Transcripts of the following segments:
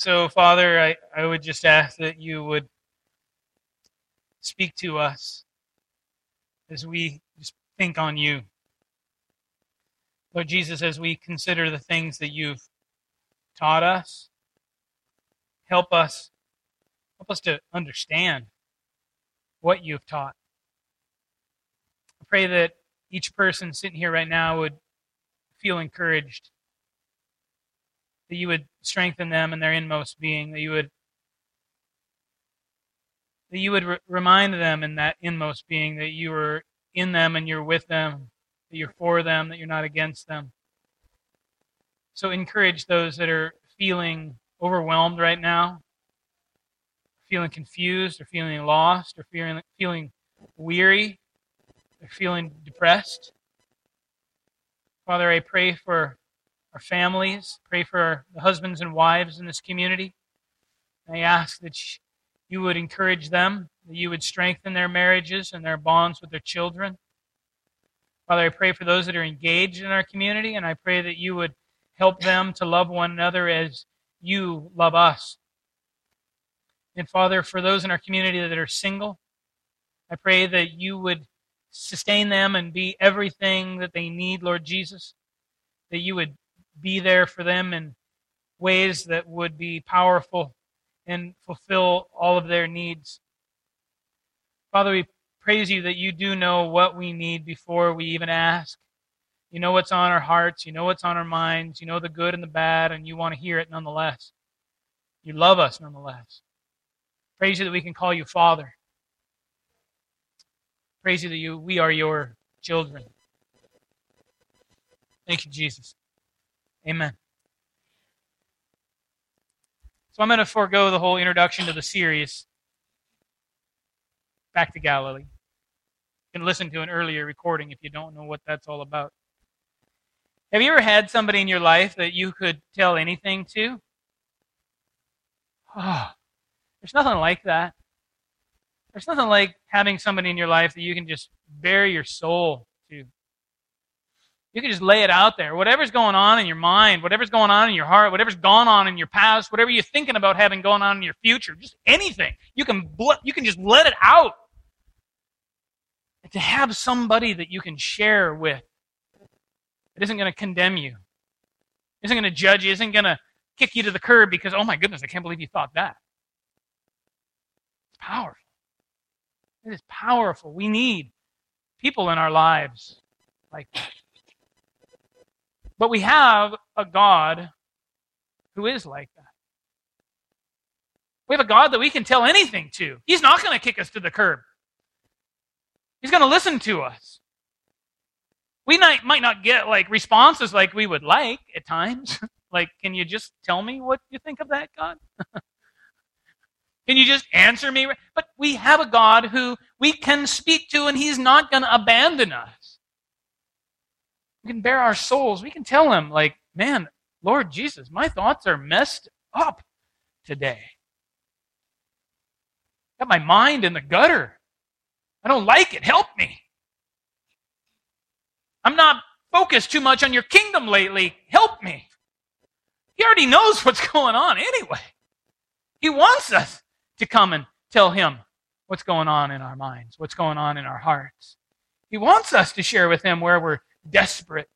so, Father, I, I would just ask that you would speak to us as we just think on you. Lord Jesus, as we consider the things that you've taught us, help us help us to understand what you've taught. I pray that each person sitting here right now would feel encouraged that you would strengthen them in their inmost being, that you would that you would re- remind them in that inmost being that you are in them and you're with them, that you're for them, that you're not against them. So encourage those that are feeling overwhelmed right now, feeling confused, or feeling lost, or feeling feeling weary, or feeling depressed. Father, I pray for our families, pray for the husbands and wives in this community. I ask that you would encourage them, that you would strengthen their marriages and their bonds with their children. Father, I pray for those that are engaged in our community, and I pray that you would help them to love one another as you love us. And Father, for those in our community that are single, I pray that you would sustain them and be everything that they need, Lord Jesus. That you would be there for them in ways that would be powerful and fulfill all of their needs. Father, we praise you that you do know what we need before we even ask. You know what's on our hearts, you know what's on our minds, you know the good and the bad, and you want to hear it nonetheless. You love us nonetheless. Praise you that we can call you Father. Praise you that you we are your children. Thank you, Jesus. Amen. So I'm going to forego the whole introduction to the series. Back to Galilee. You can listen to an earlier recording if you don't know what that's all about. Have you ever had somebody in your life that you could tell anything to? Oh, there's nothing like that. There's nothing like having somebody in your life that you can just bare your soul. You can just lay it out there. Whatever's going on in your mind, whatever's going on in your heart, whatever's gone on in your past, whatever you're thinking about having going on in your future, just anything. You can you can just let it out. And to have somebody that you can share with it isn't going to condemn you. isn't going to judge you. Isn't going to kick you to the curb because, oh my goodness, I can't believe you thought that. It's powerful. It is powerful. We need people in our lives like that. But we have a God who is like that. We have a God that we can tell anything to. He's not going to kick us to the curb. He's going to listen to us. We might, might not get like responses like we would like at times. like, can you just tell me what you think of that, God? can you just answer me? But we have a God who we can speak to, and He's not going to abandon us. We can bear our souls. We can tell Him, like, man, Lord Jesus, my thoughts are messed up today. Got my mind in the gutter. I don't like it. Help me. I'm not focused too much on your kingdom lately. Help me. He already knows what's going on anyway. He wants us to come and tell him what's going on in our minds, what's going on in our hearts. He wants us to share with him where we're desperate.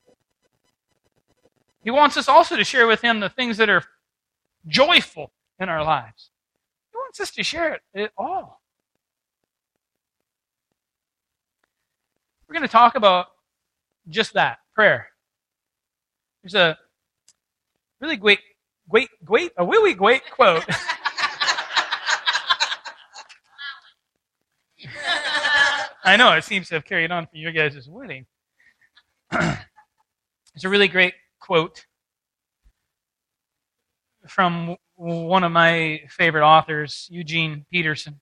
He wants us also to share with him the things that are joyful in our lives. He wants us to share it, it all. We're going to talk about just that prayer. There's a really great, great, great, a really great quote. I know it seems to have carried on from your guys' wedding. it's a really great quote from one of my favorite authors, Eugene Peterson.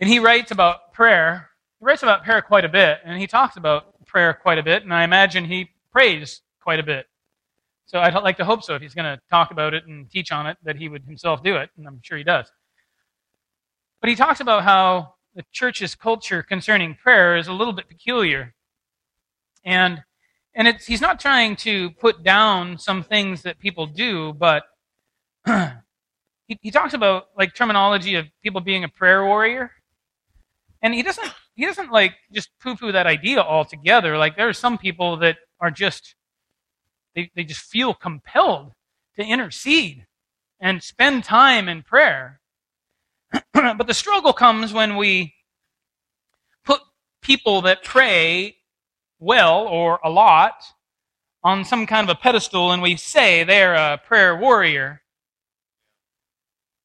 And he writes about prayer. He writes about prayer quite a bit, and he talks about prayer quite a bit, and I imagine he prays quite a bit. So I'd like to hope so. If he's going to talk about it and teach on it, that he would himself do it, and I'm sure he does. But he talks about how the church's culture concerning prayer is a little bit peculiar. And and it's, he's not trying to put down some things that people do, but he, he talks about like terminology of people being a prayer warrior. And he doesn't he doesn't like just poo-poo that idea altogether. Like there are some people that are just they, they just feel compelled to intercede and spend time in prayer. but the struggle comes when we put people that pray well or a lot on some kind of a pedestal and we say they're a prayer warrior.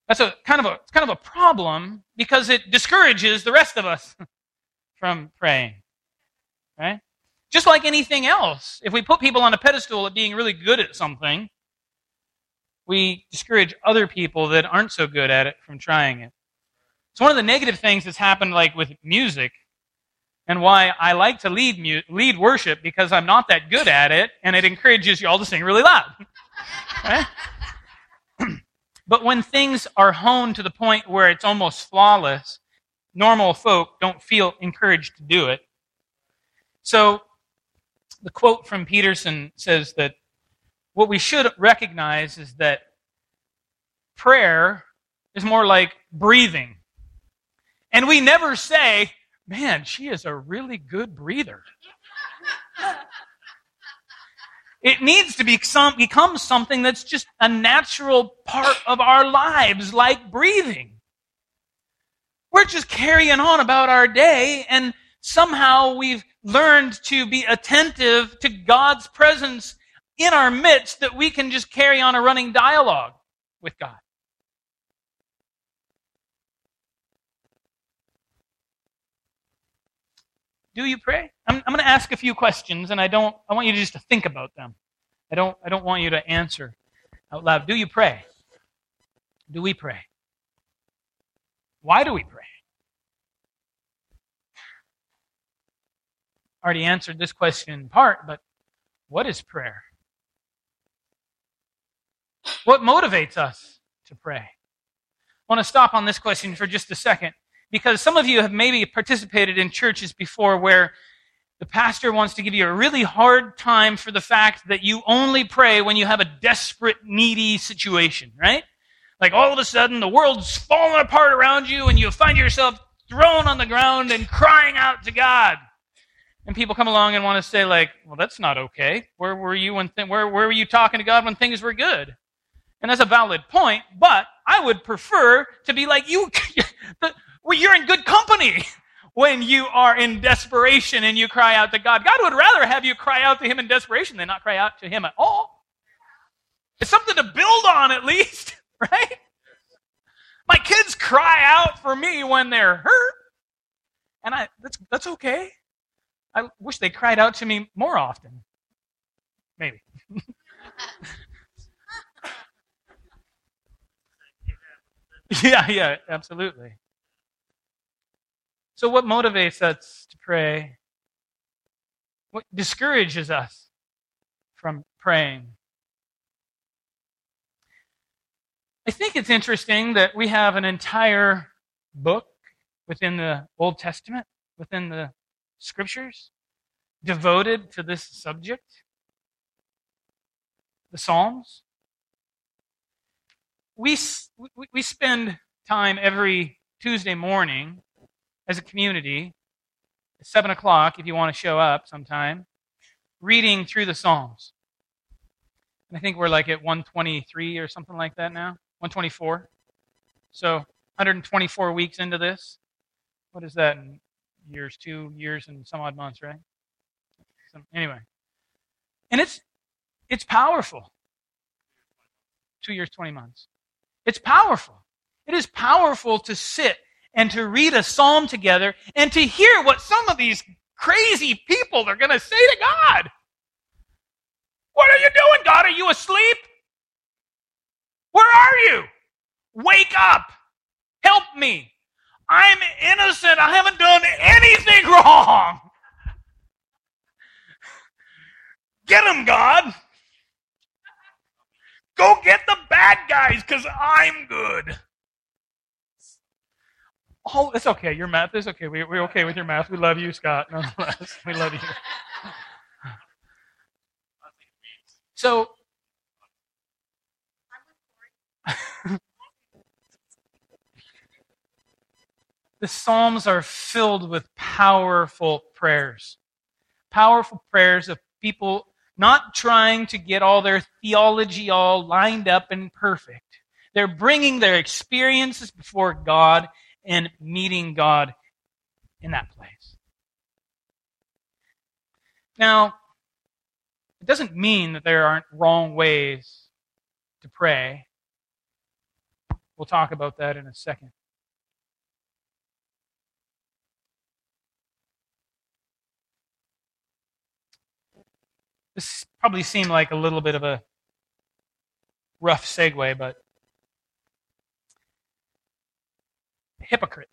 That's a kind of a kind of a problem because it discourages the rest of us from praying. Right? Just like anything else, if we put people on a pedestal at being really good at something, we discourage other people that aren't so good at it from trying it. It's one of the negative things that's happened like with music and why I like to lead mu- lead worship because I'm not that good at it and it encourages you all to sing really loud. but when things are honed to the point where it's almost flawless, normal folk don't feel encouraged to do it. So the quote from Peterson says that what we should recognize is that prayer is more like breathing. And we never say, man, she is a really good breather. it needs to be some, become something that's just a natural part of our lives, like breathing. We're just carrying on about our day, and somehow we've learned to be attentive to God's presence in our midst that we can just carry on a running dialogue with God. Do you pray? I'm, I'm going to ask a few questions, and I don't. I want you to just to think about them. I don't. I don't want you to answer out loud. Do you pray? Do we pray? Why do we pray? Already answered this question in part, but what is prayer? What motivates us to pray? I want to stop on this question for just a second because some of you have maybe participated in churches before where the pastor wants to give you a really hard time for the fact that you only pray when you have a desperate, needy situation, right? Like all of a sudden the world's falling apart around you and you find yourself thrown on the ground and crying out to God. And people come along and want to say like, well, that's not okay. Where were you when, th- where, where were you talking to God when things were good? And that's a valid point, but I would prefer to be like you. well, you're in good company when you are in desperation and you cry out to God. God would rather have you cry out to Him in desperation than not cry out to Him at all. It's something to build on at least, right? My kids cry out for me when they're hurt. And I that's that's okay. I wish they cried out to me more often. Maybe. yeah, yeah, absolutely. So, what motivates us to pray? What discourages us from praying? I think it's interesting that we have an entire book within the Old Testament, within the scriptures, devoted to this subject the Psalms we, we spend time every Tuesday morning as a community, at 7 o'clock, if you want to show up sometime, reading through the Psalms. And I think we're like at 123 or something like that now. 124. So 124 weeks into this. What is that in years? Two years and some odd months, right? So, anyway. And it's it's powerful. Two years, 20 months. It's powerful. It is powerful to sit and to read a psalm together and to hear what some of these crazy people are going to say to God. What are you doing, God? Are you asleep? Where are you? Wake up. Help me. I'm innocent. I haven't done anything wrong. Get him, God. Go get the bad guys because I'm good. Oh, it's okay. Your math is okay. We, we're okay with your math. We love you, Scott. Nonetheless, we love you. So, the Psalms are filled with powerful prayers. Powerful prayers of people not trying to get all their theology all lined up and perfect. They're bringing their experiences before God and meeting God in that place. Now, it doesn't mean that there aren't wrong ways to pray. We'll talk about that in a second. This probably seemed like a little bit of a rough segue, but hypocrite.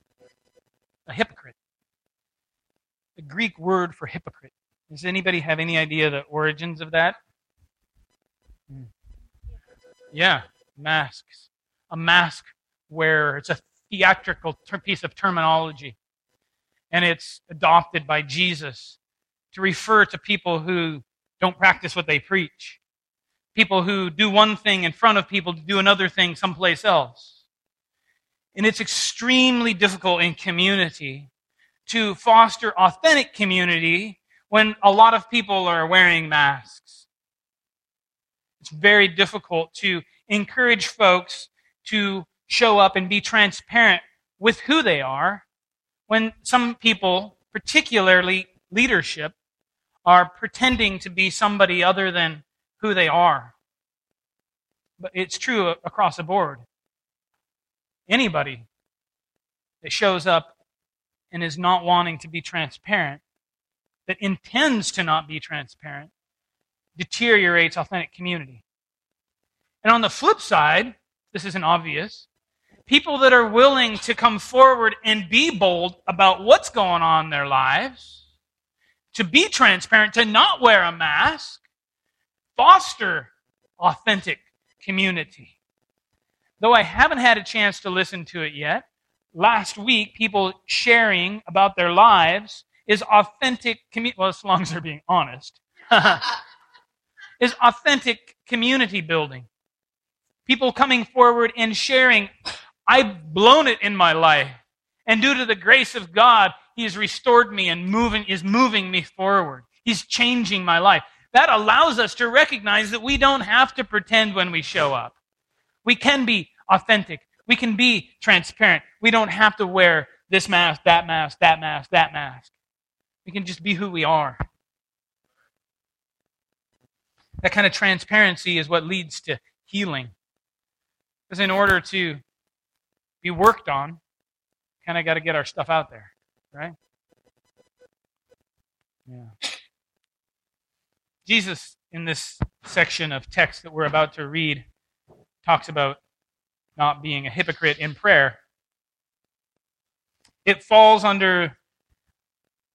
A hypocrite. The Greek word for hypocrite. Does anybody have any idea the origins of that? Hmm. Yeah, masks. A mask wearer. It's a theatrical piece of terminology. And it's adopted by Jesus to refer to people who don't practice what they preach. People who do one thing in front of people to do another thing someplace else. And it's extremely difficult in community to foster authentic community when a lot of people are wearing masks. It's very difficult to encourage folks to show up and be transparent with who they are when some people, particularly leadership, are pretending to be somebody other than who they are. But it's true across the board. Anybody that shows up and is not wanting to be transparent, that intends to not be transparent, deteriorates authentic community. And on the flip side, this isn't obvious, people that are willing to come forward and be bold about what's going on in their lives to be transparent, to not wear a mask, foster authentic community. Though I haven't had a chance to listen to it yet, last week, people sharing about their lives is authentic community. Well, as long as they're being honest, is authentic community building. People coming forward and sharing, I've blown it in my life. And due to the grace of God, he has restored me and moving, is moving me forward. He's changing my life. That allows us to recognize that we don't have to pretend when we show up. We can be authentic. We can be transparent. We don't have to wear this mask, that mask, that mask, that mask. We can just be who we are. That kind of transparency is what leads to healing. Because in order to be worked on, kind of got to get our stuff out there right? Yeah. Jesus, in this section of text that we're about to read, talks about not being a hypocrite in prayer. It falls under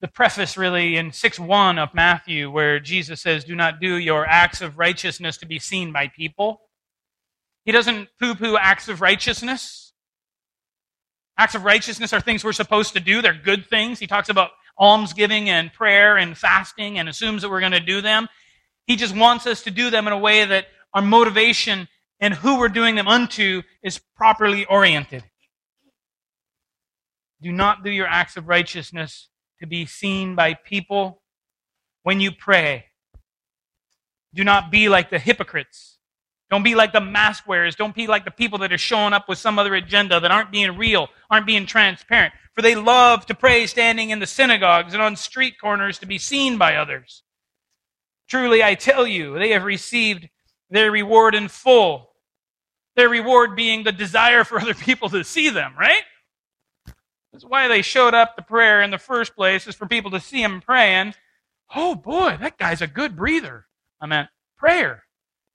the preface, really, in 6 1 of Matthew, where Jesus says, Do not do your acts of righteousness to be seen by people. He doesn't poo poo acts of righteousness. Acts of righteousness are things we're supposed to do. They're good things. He talks about almsgiving and prayer and fasting and assumes that we're going to do them. He just wants us to do them in a way that our motivation and who we're doing them unto is properly oriented. Do not do your acts of righteousness to be seen by people when you pray. Do not be like the hypocrites don't be like the mask wearers. Don't be like the people that are showing up with some other agenda that aren't being real, aren't being transparent. For they love to pray standing in the synagogues and on street corners to be seen by others. Truly, I tell you, they have received their reward in full. Their reward being the desire for other people to see them, right? That's why they showed up to prayer in the first place, is for people to see them praying. Oh boy, that guy's a good breather. I meant prayer,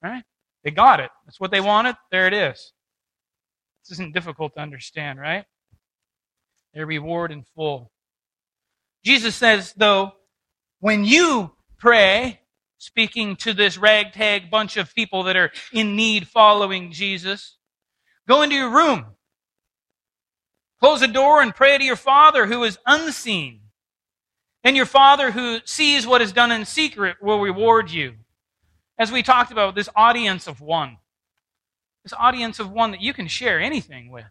right? They got it. That's what they wanted. There it is. This isn't difficult to understand, right? Their reward in full. Jesus says, though, when you pray, speaking to this ragtag bunch of people that are in need following Jesus, go into your room. Close the door and pray to your Father who is unseen. And your Father who sees what is done in secret will reward you. As we talked about, this audience of one. This audience of one that you can share anything with.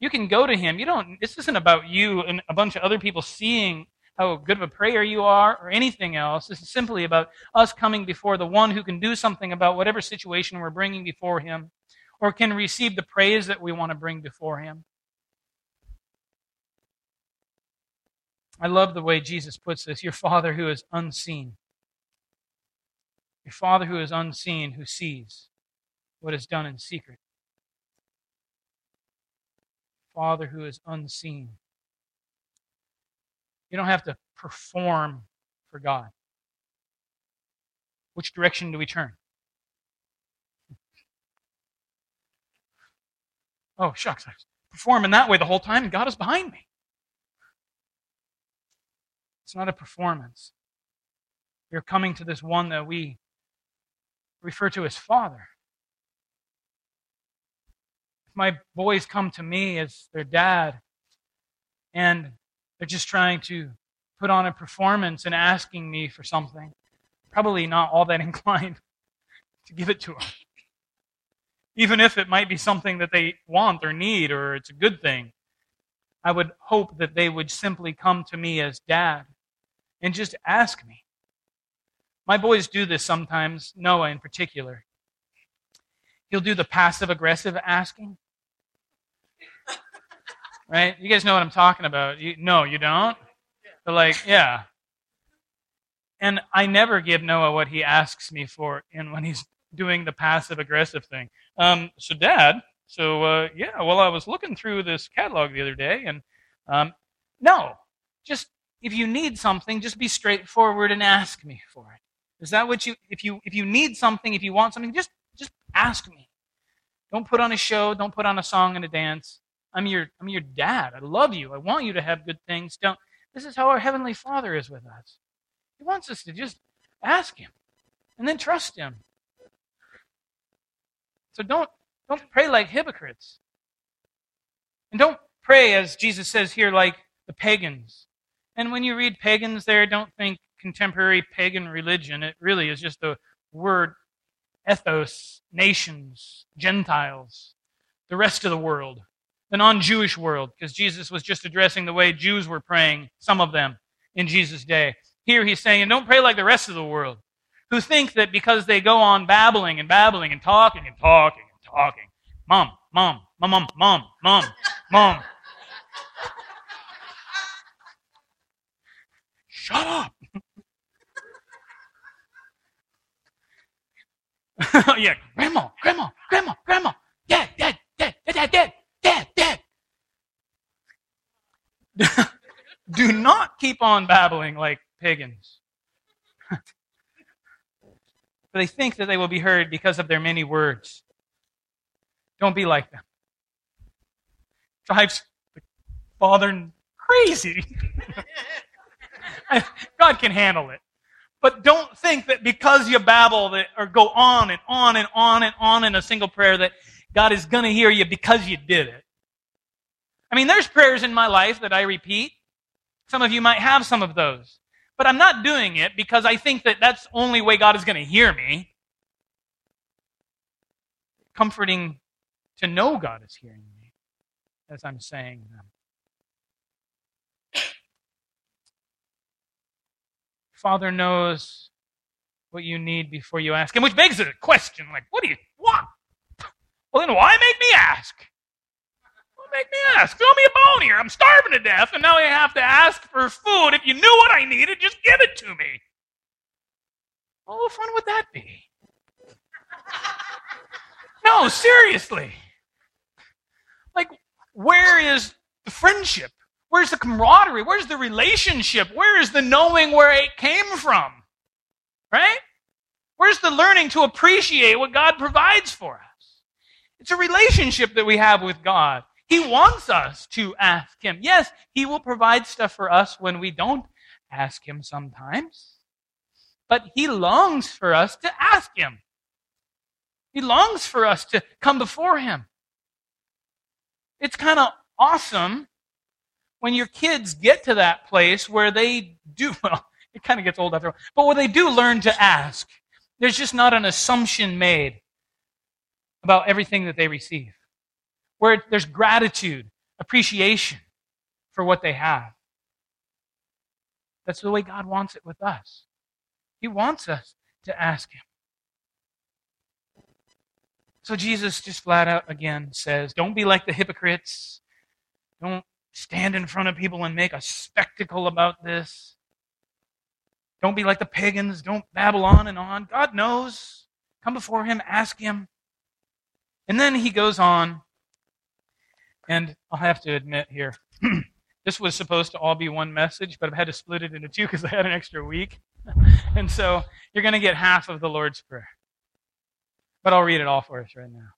You can go to him. You don't, this isn't about you and a bunch of other people seeing how good of a prayer you are or anything else. This is simply about us coming before the one who can do something about whatever situation we're bringing before him or can receive the praise that we want to bring before him. I love the way Jesus puts this your Father who is unseen. Your Father who is unseen, who sees what is done in secret. Father who is unseen. You don't have to perform for God. Which direction do we turn? Oh, shucks. I was performing that way the whole time, and God is behind me. It's not a performance. You're coming to this one that we refer to as Father. If my boys come to me as their dad and they're just trying to put on a performance and asking me for something, probably not all that inclined to give it to them. Even if it might be something that they want or need or it's a good thing, I would hope that they would simply come to me as dad and just ask me. My boys do this sometimes, Noah in particular. He'll do the passive aggressive asking. Right? You guys know what I'm talking about. You, no, you don't? But like, yeah. And I never give Noah what he asks me for and when he's doing the passive aggressive thing. Um, so, Dad, so uh, yeah, well, I was looking through this catalog the other day, and um, no, just if you need something, just be straightforward and ask me for it. Is that what you if you if you need something, if you want something, just just ask me. Don't put on a show, don't put on a song and a dance. I'm your I'm your dad. I love you. I want you to have good things. Don't this is how our heavenly Father is with us. He wants us to just ask him and then trust him. So don't don't pray like hypocrites. And don't pray as Jesus says here like the pagans and when you read pagans there, don't think contemporary pagan religion. It really is just the word ethnos, nations, Gentiles, the rest of the world, the non Jewish world, because Jesus was just addressing the way Jews were praying, some of them, in Jesus' day. Here he's saying, and don't pray like the rest of the world, who think that because they go on babbling and babbling and talking and talking and talking, mom, mom, mom, mom, mom, mom, mom, Shut up. yeah, grandma, grandma, grandma, grandma, dad, dad, dad, dad, dad, dad, dad. Do not keep on babbling like pagans. but they think that they will be heard because of their many words. Don't be like them. Drives the father crazy. God can handle it. But don't think that because you babble that, or go on and on and on and on in a single prayer that God is going to hear you because you did it. I mean, there's prayers in my life that I repeat. Some of you might have some of those. But I'm not doing it because I think that that's the only way God is going to hear me. Comforting to know God is hearing me as I'm saying them. Father knows what you need before you ask Him, which begs a question like, what do you want? Well, then why make me ask? Make me ask? Throw me a bone here. I'm starving to death, and now you have to ask for food. If you knew what I needed, just give it to me. Oh, what fun would that be? no, seriously. Like, where is the friendship? Where's the camaraderie? Where's the relationship? Where is the knowing where it came from? Right? Where's the learning to appreciate what God provides for us? It's a relationship that we have with God. He wants us to ask Him. Yes, He will provide stuff for us when we don't ask Him sometimes. But He longs for us to ask Him. He longs for us to come before Him. It's kind of awesome when your kids get to that place where they do, well, it kind of gets old after a while, but where they do learn to ask, there's just not an assumption made about everything that they receive. Where there's gratitude, appreciation for what they have. That's the way God wants it with us. He wants us to ask Him. So Jesus just flat out again says, Don't be like the hypocrites. Don't stand in front of people and make a spectacle about this. Don't be like the pagans. Don't babble on and on. God knows. Come before Him, ask Him. And then He goes on, and I'll have to admit here, this was supposed to all be one message, but I've had to split it into two because I had an extra week. and so you're going to get half of the Lord's Prayer. But I'll read it all for us right now.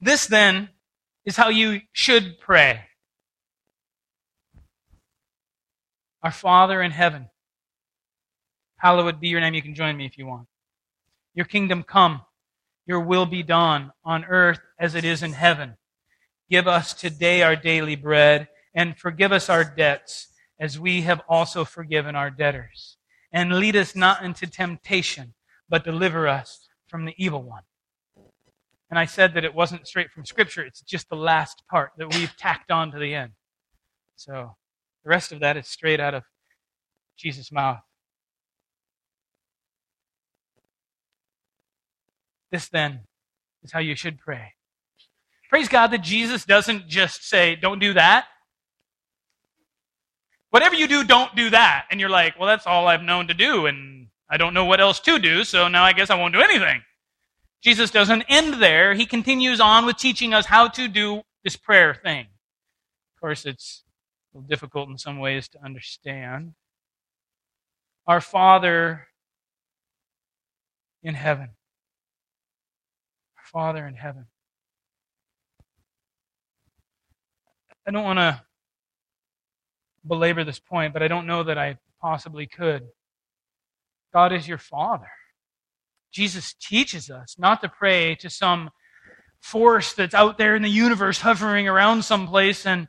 This then is how you should pray. Our Father in heaven, hallowed be your name. You can join me if you want. Your kingdom come, your will be done on earth as it is in heaven. Give us today our daily bread and forgive us our debts as we have also forgiven our debtors. And lead us not into temptation, but deliver us from the evil one. And I said that it wasn't straight from Scripture, it's just the last part that we've tacked on to the end. So the rest of that is straight out of Jesus' mouth. This then is how you should pray. Praise God that Jesus doesn't just say, don't do that. Whatever you do, don't do that. And you're like, well, that's all I've known to do, and I don't know what else to do, so now I guess I won't do anything. Jesus doesn't end there. He continues on with teaching us how to do this prayer thing. Of course, it's difficult in some ways to understand. Our Father in heaven. Our Father in heaven. I don't want to belabor this point, but I don't know that I possibly could. God is your Father. Jesus teaches us not to pray to some force that's out there in the universe hovering around someplace and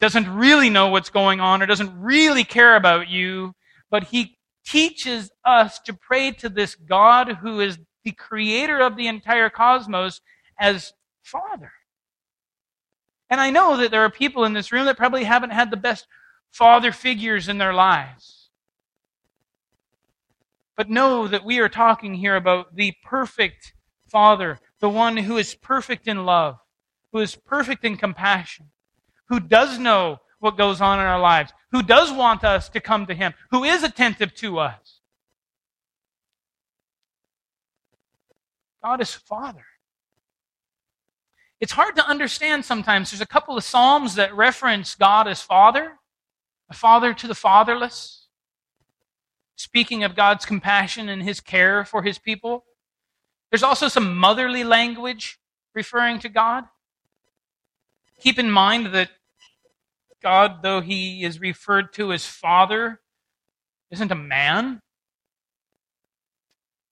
doesn't really know what's going on or doesn't really care about you, but he teaches us to pray to this God who is the creator of the entire cosmos as Father. And I know that there are people in this room that probably haven't had the best father figures in their lives. But know that we are talking here about the perfect Father, the one who is perfect in love, who is perfect in compassion, who does know what goes on in our lives, who does want us to come to Him, who is attentive to us. God is Father. It's hard to understand sometimes. There's a couple of Psalms that reference God as Father, a father to the fatherless speaking of God's compassion and his care for his people. There's also some motherly language referring to God. Keep in mind that God, though he is referred to as Father, isn't a man,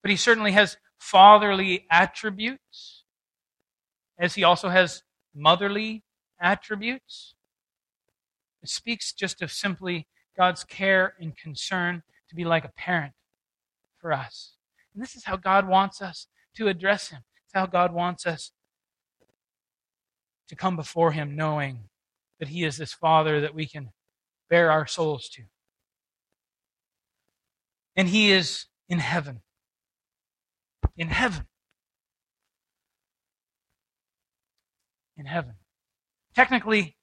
but he certainly has fatherly attributes, as he also has motherly attributes. It speaks just of simply God's care and concern to be like a parent for us. And this is how God wants us to address Him. It's how God wants us to come before Him knowing that He is this Father that we can bear our souls to. And He is in heaven. In heaven. In heaven. Technically,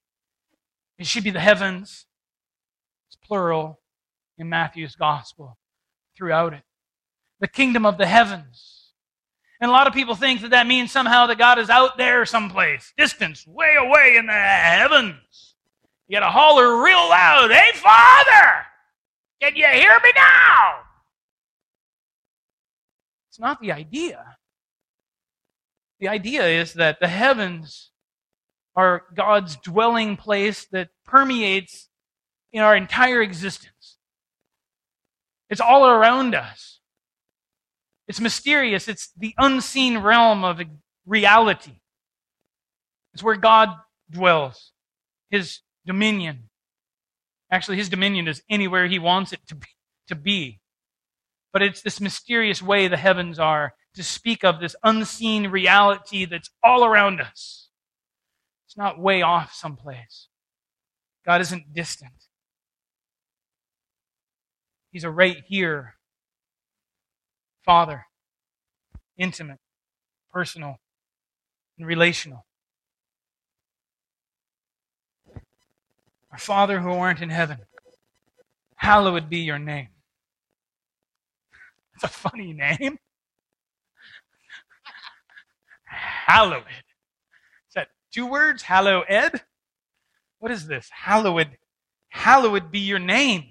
it should be the heavens. It's plural in Matthew's gospel throughout it. The kingdom of the heavens. And a lot of people think that that means somehow that God is out there someplace, distance, way away in the heavens. You got to holler real loud, Hey, Father! Can you hear me now? It's not the idea. The idea is that the heavens are God's dwelling place that permeates in our entire existence. It's all around us. It's mysterious. It's the unseen realm of reality. It's where God dwells, His dominion. Actually, His dominion is anywhere He wants it to be. To be. But it's this mysterious way the heavens are to speak of this unseen reality that's all around us. It's not way off someplace. God isn't distant. He's a right here Father, intimate, personal, and relational. Our Father who art in heaven, hallowed be your name. That's a funny name. Hallowed. Two words? Hallow Ed? What is this? Hallowed. Hallowed be your name.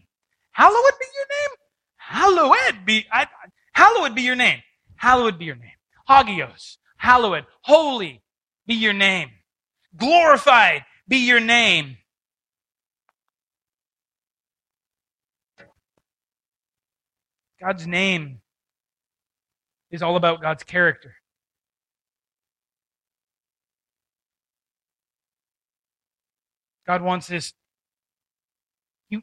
Hallowed be your name? Hallowed be. I, hallowed be your name. Hallowed be your name. Hagios. Hallowed. Holy be your name. Glorified be your name. God's name is all about God's character. God wants his he,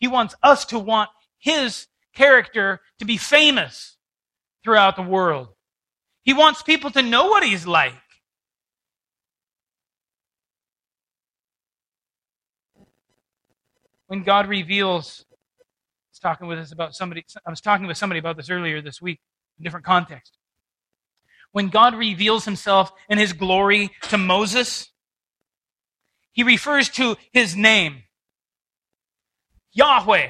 he wants us to want his character to be famous throughout the world. He wants people to know what he's like. When God reveals was talking with us about somebody I was talking with somebody about this earlier this week in a different context. When God reveals himself in his glory to Moses, he refers to his name. Yahweh,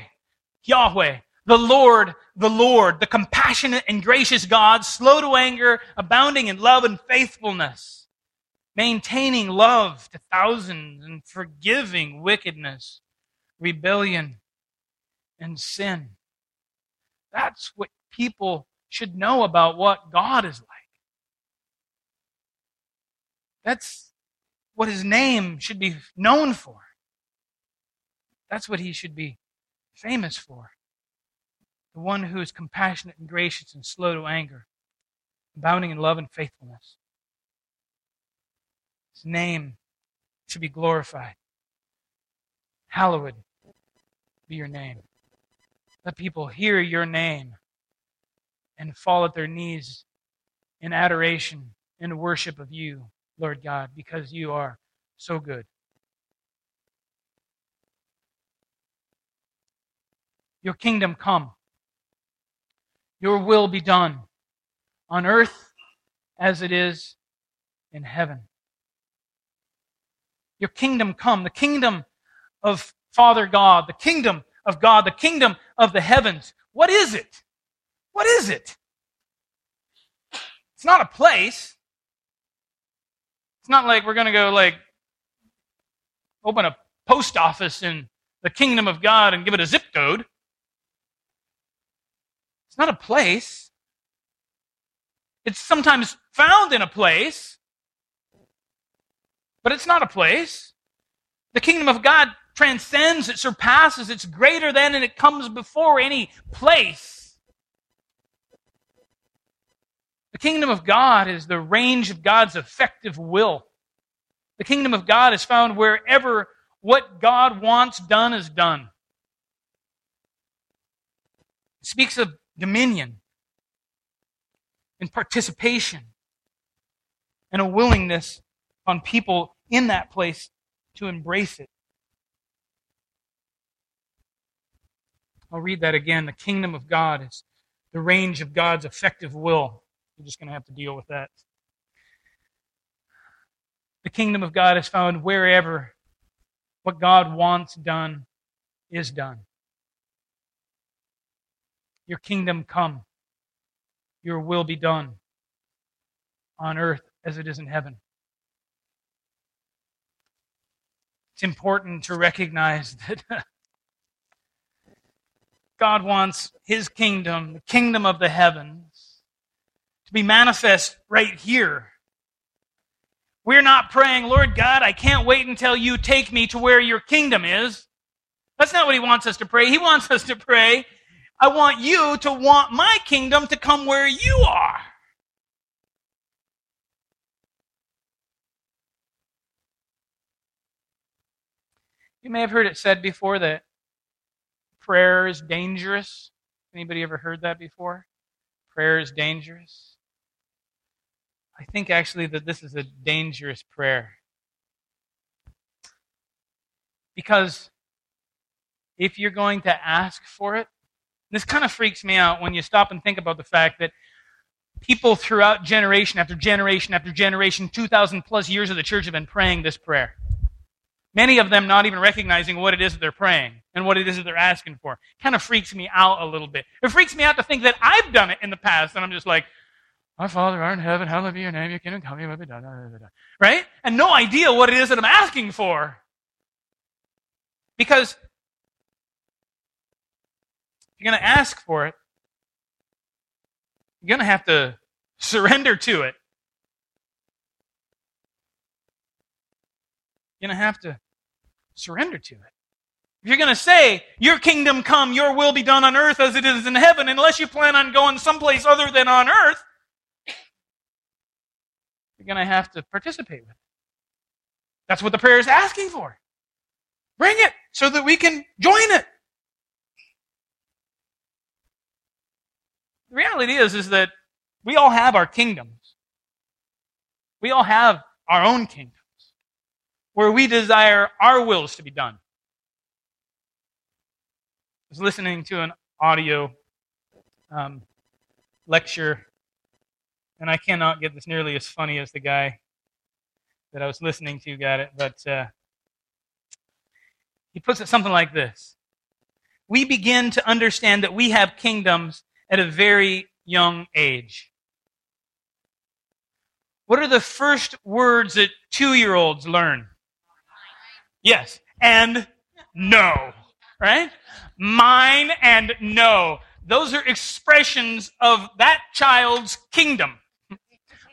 Yahweh, the Lord, the Lord, the compassionate and gracious God, slow to anger, abounding in love and faithfulness, maintaining love to thousands and forgiving wickedness, rebellion, and sin. That's what people should know about what God is like. That's what his name should be known for. That's what he should be famous for. The one who is compassionate and gracious and slow to anger, abounding in love and faithfulness. His name should be glorified. Hallowed be your name. Let people hear your name and fall at their knees in adoration and worship of you, Lord God, because you are so good. Your kingdom come. Your will be done on earth as it is in heaven. Your kingdom come, the kingdom of Father God, the kingdom of God, the kingdom of the heavens. What is it? What is it? It's not a place. It's not like we're going to go like open a post office in the kingdom of God and give it a zip code. It's not a place. It's sometimes found in a place, but it's not a place. The kingdom of God transcends, it surpasses, it's greater than, and it comes before any place. The kingdom of God is the range of God's effective will. The kingdom of God is found wherever what God wants done is done. It speaks of dominion and participation and a willingness on people in that place to embrace it. I'll read that again. The kingdom of God is the range of God's effective will. You're just going to have to deal with that. The kingdom of God is found wherever what God wants done is done. Your kingdom come, your will be done on earth as it is in heaven. It's important to recognize that God wants his kingdom, the kingdom of the heavens, to be manifest right here. We're not praying, Lord God, I can't wait until you take me to where your kingdom is. That's not what he wants us to pray. He wants us to pray, I want you to want my kingdom to come where you are. You may have heard it said before that prayer is dangerous. Anybody ever heard that before? Prayer is dangerous. I think actually that this is a dangerous prayer. Because if you're going to ask for it, this kind of freaks me out when you stop and think about the fact that people throughout generation after generation after generation, 2,000 plus years of the church have been praying this prayer. Many of them not even recognizing what it is that they're praying and what it is that they're asking for. Kind of freaks me out a little bit. It freaks me out to think that I've done it in the past, and I'm just like, Our Father art in heaven, hallowed be your name, your kingdom come, your will be done. Right? And no idea what it is that I'm asking for. Because if you're going to ask for it, you're going to have to surrender to it. You're going to have to surrender to it. If you're going to say, Your kingdom come, your will be done on earth as it is in heaven, unless you plan on going someplace other than on earth, you're going to have to participate with it. That's what the prayer is asking for. Bring it so that we can join it. The reality is, is that we all have our kingdoms. We all have our own kingdoms where we desire our wills to be done. I was listening to an audio um, lecture, and I cannot get this nearly as funny as the guy that I was listening to got it, but uh, he puts it something like this We begin to understand that we have kingdoms at a very young age. What are the first words that two year olds learn? Yes. And no. Right? Mine and no. Those are expressions of that child's kingdom.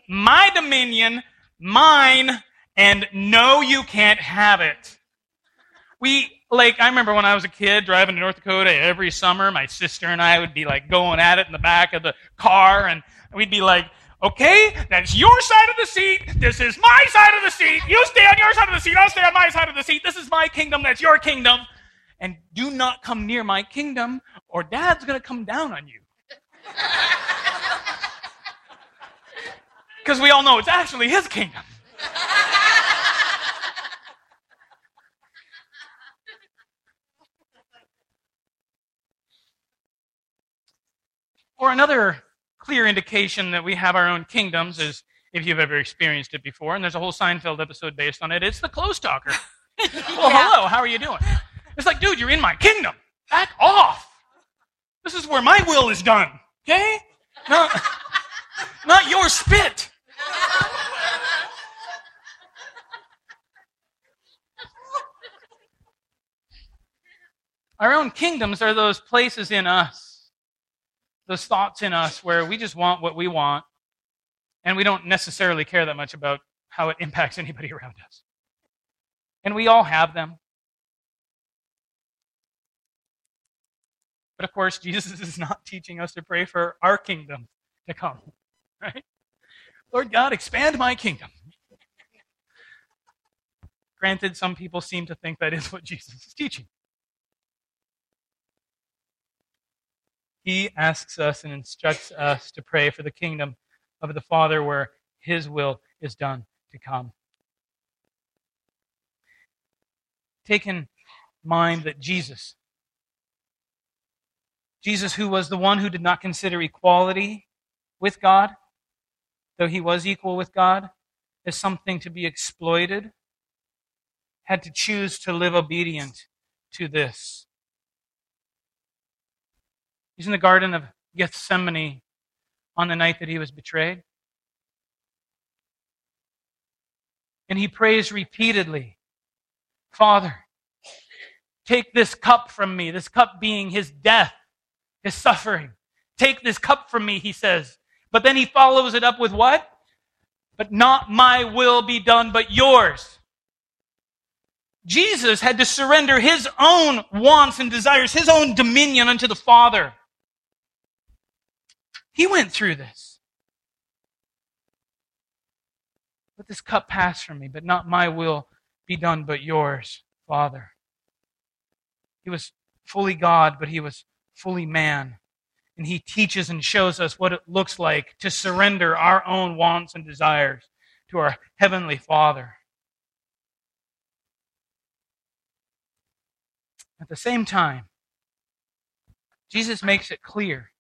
My dominion, mine, and no, you can't have it. We like I remember when I was a kid driving to North Dakota every summer, my sister and I would be like going at it in the back of the car and we'd be like, okay, that's your side of the seat. This is my side of the seat. You stay on your side of the seat. I'll stay on my side of the seat. This is my kingdom. That's your kingdom. And do not come near my kingdom or dad's going to come down on you. Because we all know it's actually his kingdom. Or another clear indication that we have our own kingdoms is if you've ever experienced it before, and there's a whole Seinfeld episode based on it, it's the close talker. well, yeah. hello, how are you doing? It's like, dude, you're in my kingdom. Back off. This is where my will is done. Okay? Not, not your spit. Our own kingdoms are those places in us those thoughts in us where we just want what we want and we don't necessarily care that much about how it impacts anybody around us. And we all have them. But of course, Jesus is not teaching us to pray for our kingdom to come, right? Lord God, expand my kingdom. Granted, some people seem to think that is what Jesus is teaching. He asks us and instructs us to pray for the kingdom of the Father where His will is done to come. Take in mind that Jesus, Jesus, who was the one who did not consider equality with God, though he was equal with God, as something to be exploited, had to choose to live obedient to this He's in the Garden of Gethsemane on the night that he was betrayed. And he prays repeatedly Father, take this cup from me, this cup being his death, his suffering. Take this cup from me, he says. But then he follows it up with what? But not my will be done, but yours. Jesus had to surrender his own wants and desires, his own dominion unto the Father. He went through this. Let this cup pass from me, but not my will be done, but yours, Father. He was fully God, but he was fully man. And he teaches and shows us what it looks like to surrender our own wants and desires to our Heavenly Father. At the same time, Jesus makes it clear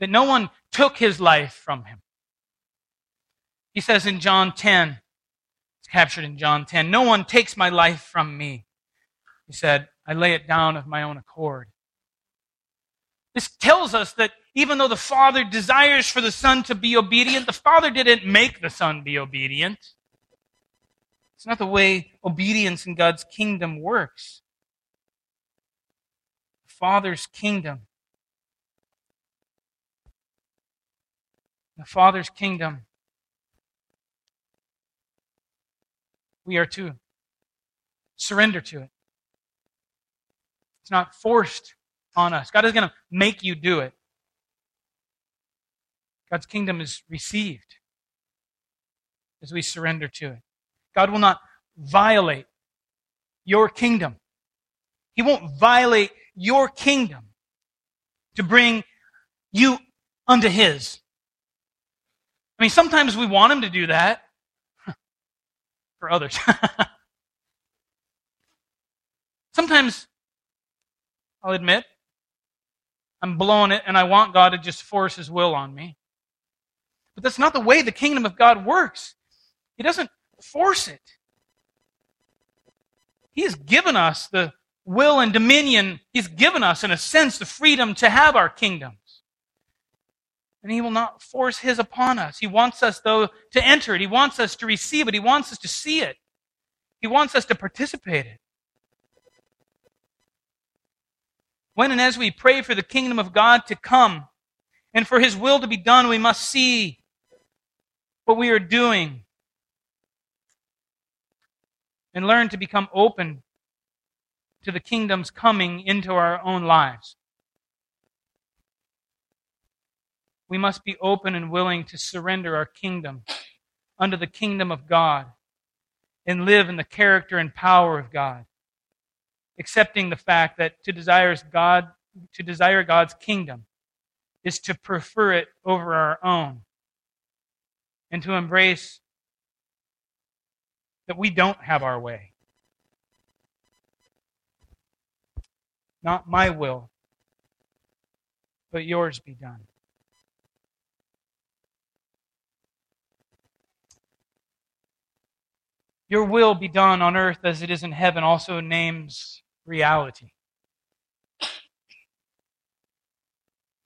that no one took his life from him. He says in John 10, it's captured in John 10, no one takes my life from me. He said, I lay it down of my own accord. This tells us that even though the Father desires for the Son to be obedient, the Father didn't make the Son be obedient. It's not the way obedience in God's kingdom works. The Father's kingdom. The Father's kingdom. We are to surrender to it. It's not forced on us. God is going to make you do it. God's kingdom is received as we surrender to it. God will not violate your kingdom. He won't violate your kingdom to bring you unto His. I mean, sometimes we want Him to do that for others. sometimes, I'll admit, I'm blowing it and I want God to just force His will on me. But that's not the way the kingdom of God works. He doesn't force it. He has given us the will and dominion. He's given us, in a sense, the freedom to have our kingdoms. And He will not force His upon us. He wants us, though, to enter it. He wants us to receive it. He wants us to see it. He wants us to participate in it. When and as we pray for the kingdom of God to come and for His will to be done, we must see what we are doing and learn to become open to the kingdom's coming into our own lives. We must be open and willing to surrender our kingdom under the kingdom of God and live in the character and power of God, accepting the fact that to desire God to desire God's kingdom is to prefer it over our own and to embrace that we don't have our way. Not my will, but yours be done. Your will be done on earth as it is in heaven also names reality. If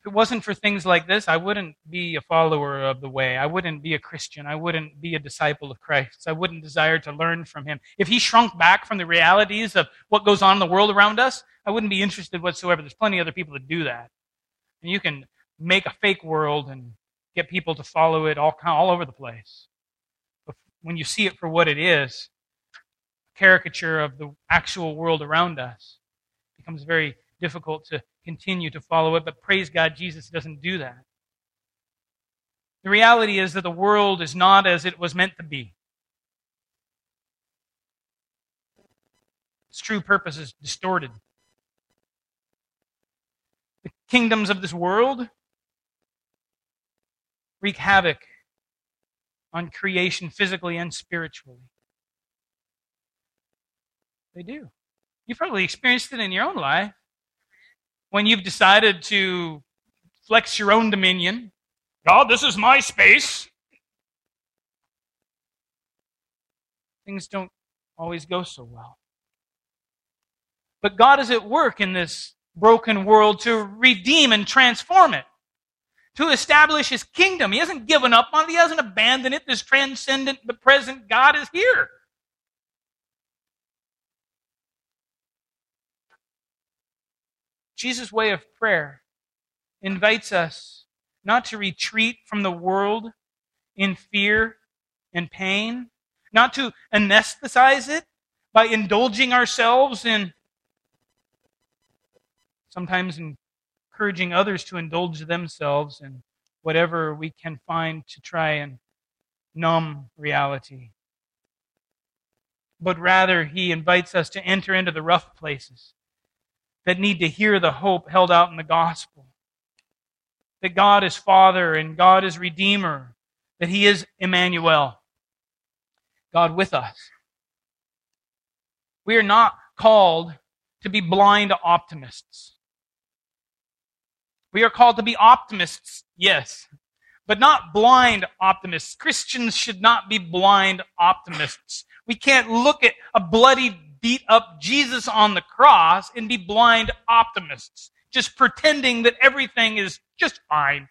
it wasn't for things like this, I wouldn't be a follower of the way. I wouldn't be a Christian. I wouldn't be a disciple of Christ. I wouldn't desire to learn from him. If he shrunk back from the realities of what goes on in the world around us, I wouldn't be interested whatsoever. There's plenty of other people that do that. And you can make a fake world and get people to follow it all, all over the place. When you see it for what it is, a caricature of the actual world around us, it becomes very difficult to continue to follow it, but praise God, Jesus doesn't do that. The reality is that the world is not as it was meant to be. Its true purpose is distorted. The kingdoms of this world wreak havoc on creation physically and spiritually. They do. You've probably experienced it in your own life when you've decided to flex your own dominion. God, this is my space. Things don't always go so well. But God is at work in this broken world to redeem and transform it, to establish His kingdom. He hasn't given up on it, He hasn't abandoned it. This transcendent, but present God is here. Jesus' way of prayer invites us not to retreat from the world in fear and pain, not to anesthetize it by indulging ourselves in sometimes encouraging others to indulge themselves in whatever we can find to try and numb reality. But rather, he invites us to enter into the rough places that need to hear the hope held out in the gospel. That God is Father and God is Redeemer, that He is Emmanuel, God with us. We are not called to be blind optimists. We are called to be optimists, yes, but not blind optimists. Christians should not be blind optimists. We can't look at a bloody, beat up Jesus on the cross and be blind optimists, just pretending that everything is just fine.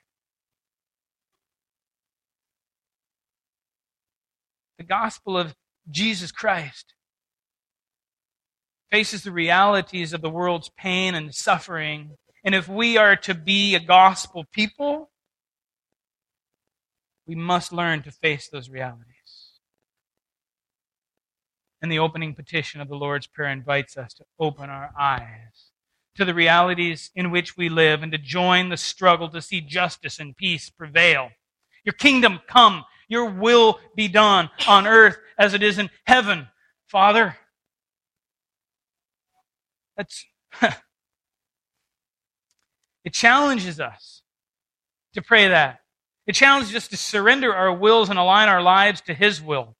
The gospel of Jesus Christ faces the realities of the world's pain and suffering. And if we are to be a gospel people, we must learn to face those realities. And the opening petition of the Lord's Prayer invites us to open our eyes to the realities in which we live and to join the struggle to see justice and peace prevail. Your kingdom come, your will be done on earth as it is in heaven. Father, that's it challenges us to pray that. It challenges us to surrender our wills and align our lives to His will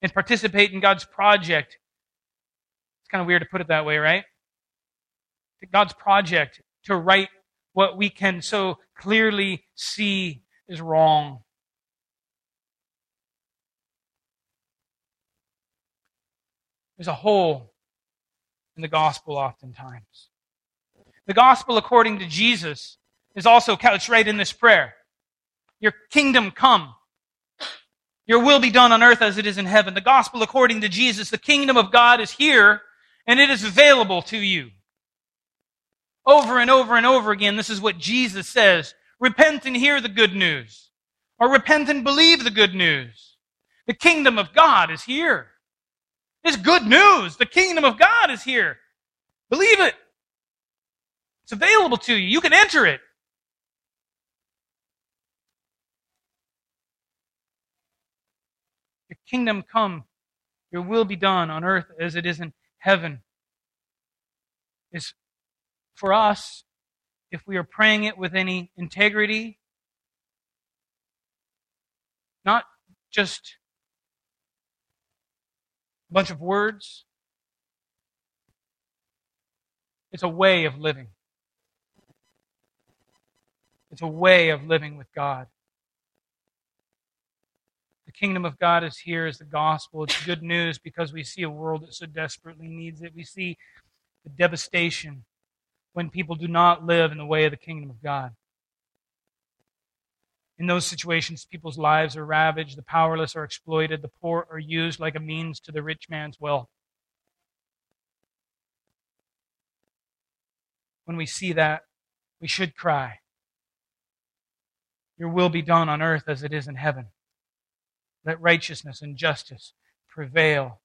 and participate in God's project. It's kind of weird to put it that way, right? God's project to right what we can so clearly see is wrong. There's a hole in the gospel oftentimes. The gospel according to Jesus is also couched right in this prayer. Your kingdom come. Your will be done on earth as it is in heaven. The gospel according to Jesus, the kingdom of God is here and it is available to you. Over and over and over again, this is what Jesus says. Repent and hear the good news. Or repent and believe the good news. The kingdom of God is here. It's good news. The kingdom of God is here. Believe it. It's available to you. You can enter it. Your kingdom come. Your will be done on earth as it is in heaven. Is for us, if we are praying it with any integrity, not just a bunch of words. It's a way of living. It's a way of living with God. The kingdom of God is here as the gospel. It's good news because we see a world that so desperately needs it. We see the devastation when people do not live in the way of the kingdom of God. In those situations, people's lives are ravaged, the powerless are exploited, the poor are used like a means to the rich man's wealth. When we see that, we should cry, Your will be done on earth as it is in heaven. Let righteousness and justice prevail.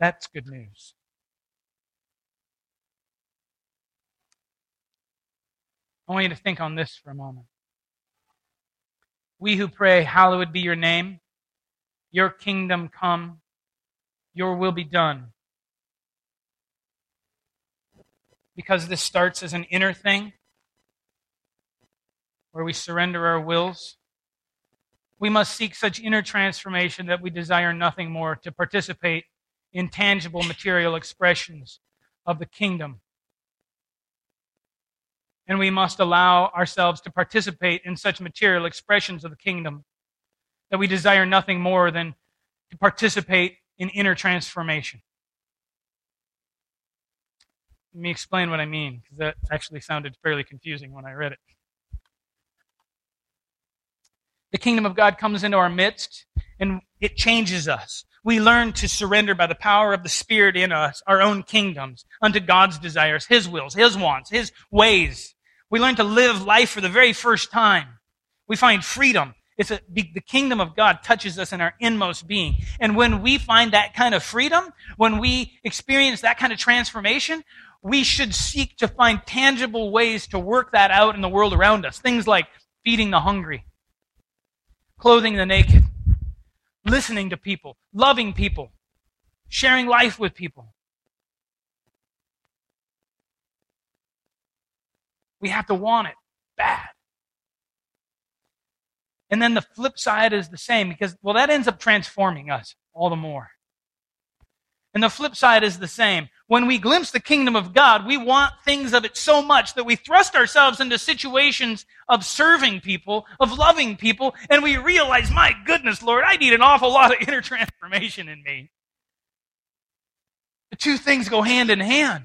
That's good news. I want you to think on this for a moment. We who pray, Hallowed be your name, your kingdom come, your will be done. Because this starts as an inner thing where we surrender our wills. We must seek such inner transformation that we desire nothing more to participate in tangible material expressions of the kingdom and we must allow ourselves to participate in such material expressions of the kingdom that we desire nothing more than to participate in inner transformation. Let me explain what I mean, because that actually sounded fairly confusing when I read it. The kingdom of God comes into our midst and it changes us. We learn to surrender by the power of the Spirit in us our own kingdoms unto God's desires, His wills, His wants, His ways. We learn to live life for the very first time. We find freedom. It's a, the kingdom of God touches us in our inmost being. And when we find that kind of freedom, when we experience that kind of transformation, we should seek to find tangible ways to work that out in the world around us. Things like feeding the hungry, clothing the naked, listening to people, loving people, sharing life with people. We have to want it bad. And then the flip side is the same because, well, that ends up transforming us all the more. And the flip side is the same. When we glimpse the kingdom of God, we want things of it so much that we thrust ourselves into situations of serving people, of loving people, and we realize, my goodness, Lord, I need an awful lot of inner transformation in me. The two things go hand in hand.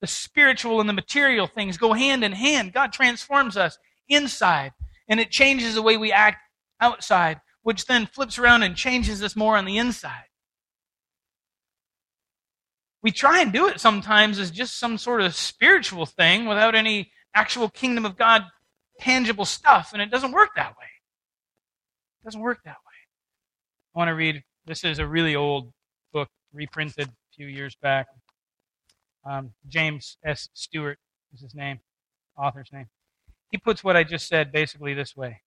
The spiritual and the material things go hand in hand. God transforms us inside, and it changes the way we act outside, which then flips around and changes us more on the inside we try and do it sometimes as just some sort of spiritual thing without any actual kingdom of God tangible stuff, and it doesn't work that way. It doesn't work that way. I want to read this is a really old book, reprinted a few years back. Um, James S. Stewart is his name, author's name. He puts what I just said basically this way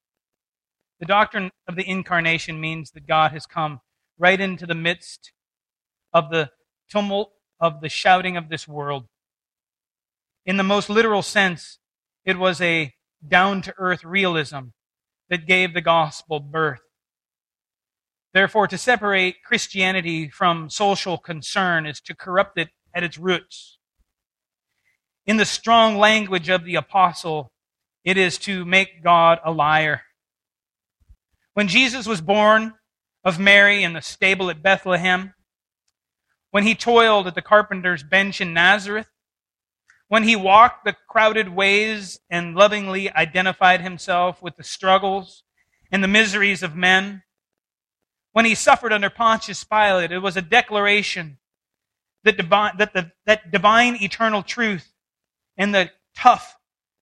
The doctrine of the incarnation means that God has come right into the midst of the tumult of the shouting of this world. In the most literal sense, it was a down to earth realism that gave the gospel birth. Therefore, to separate Christianity from social concern is to corrupt it at its roots. In the strong language of the apostle, it is to make God a liar. When Jesus was born of Mary in the stable at Bethlehem, when he toiled at the carpenter's bench in Nazareth, when he walked the crowded ways and lovingly identified himself with the struggles and the miseries of men, when he suffered under Pontius Pilate, it was a declaration that divine, that, the, that divine eternal truth and the tough,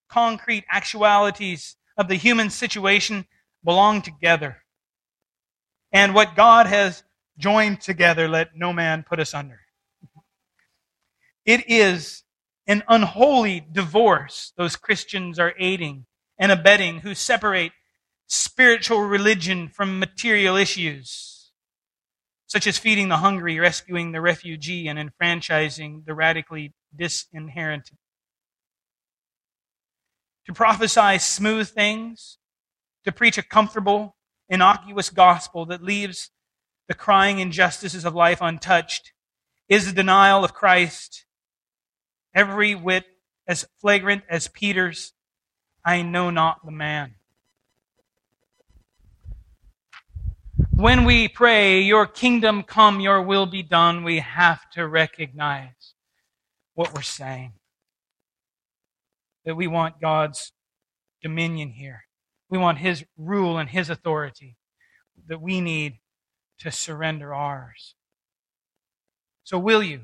concrete actualities of the human situation belong together. And what God has joined together, let no man put us under. It is an unholy divorce those Christians are aiding and abetting who separate spiritual religion from material issues, such as feeding the hungry, rescuing the refugee, and enfranchising the radically disinherited. To prophesy smooth things, to preach a comfortable, innocuous gospel that leaves the crying injustices of life untouched, is the denial of Christ every whit as flagrant as Peter's, I know not the man. When we pray, Your kingdom come, Your will be done, we have to recognize what we're saying. That we want God's dominion here. We want His rule and His authority. That we need to surrender ours. So, will you?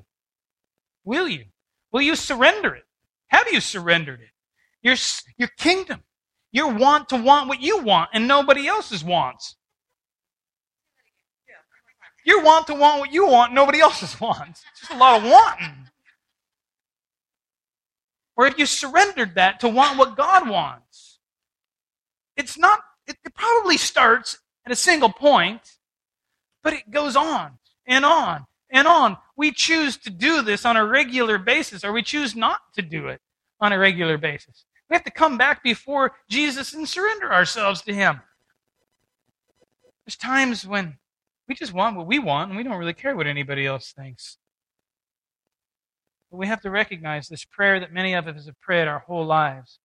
Will you? Will you surrender it? Have you surrendered it? Your, your kingdom. Your want to want what you want and nobody else's wants. Your want to want what you want, nobody else's wants. It's just a lot of wanting. Or if you surrendered that to want what God wants, it's not, it, it probably starts at a single point but it goes on and on and on. We choose to do this on a regular basis, or we choose not to do it on a regular basis. We have to come back before Jesus and surrender ourselves to Him. There's times when we just want what we want and we don't really care what anybody else thinks. But we have to recognize this prayer that many of us have prayed our whole lives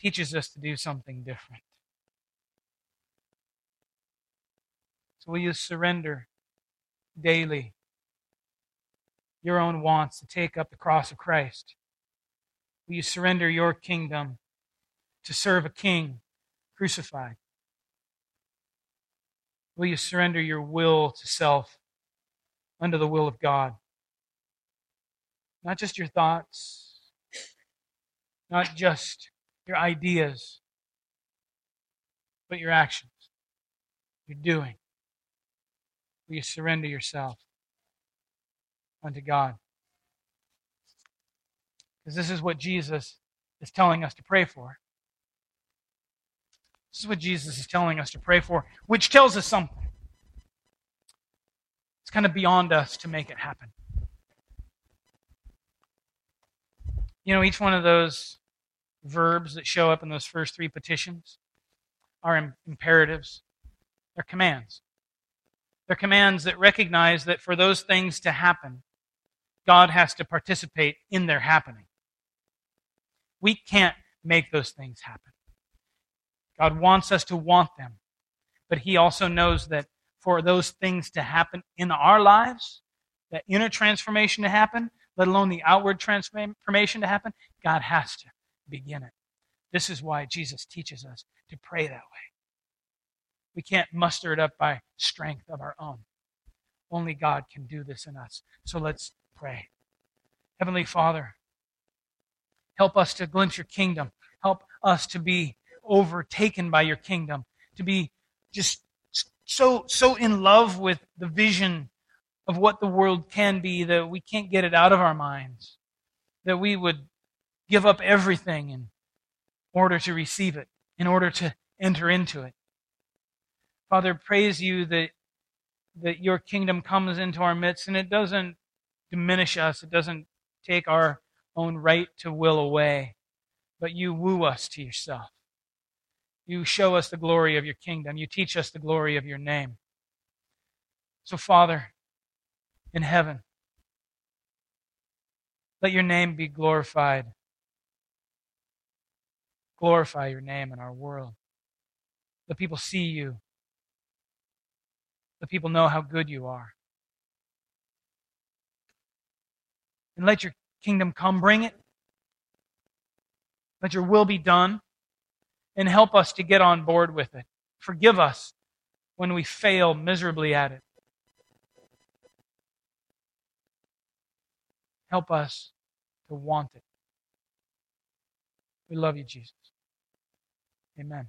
teaches us to do something different. So will you surrender daily your own wants to take up the cross of Christ? Will you surrender your kingdom to serve a king crucified? Will you surrender your will to self under the will of God? Not just your thoughts, not just your ideas, but your actions, your doing. Will you surrender yourself unto God? Because this is what Jesus is telling us to pray for. This is what Jesus is telling us to pray for, which tells us something. It's kind of beyond us to make it happen. You know, each one of those verbs that show up in those first three petitions are imperatives, they're commands. They're commands that recognize that for those things to happen, God has to participate in their happening. We can't make those things happen. God wants us to want them, but He also knows that for those things to happen in our lives, that inner transformation to happen, let alone the outward transformation to happen, God has to begin it. This is why Jesus teaches us to pray that way. We can't muster it up by strength of our own. Only God can do this in us. So let's pray. Heavenly Father, help us to glimpse your kingdom. Help us to be overtaken by your kingdom, to be just so so in love with the vision of what the world can be that we can't get it out of our minds. That we would give up everything in order to receive it, in order to enter into it. Father, praise you that that your kingdom comes into our midst and it doesn't diminish us, it doesn't take our own right to will away, but you woo us to yourself. You show us the glory of your kingdom. You teach us the glory of your name. So, Father, in heaven, let your name be glorified. Glorify your name in our world. Let people see you. Let people know how good you are. And let your kingdom come. Bring it. Let your will be done. And help us to get on board with it. Forgive us when we fail miserably at it. Help us to want it. We love you, Jesus. Amen.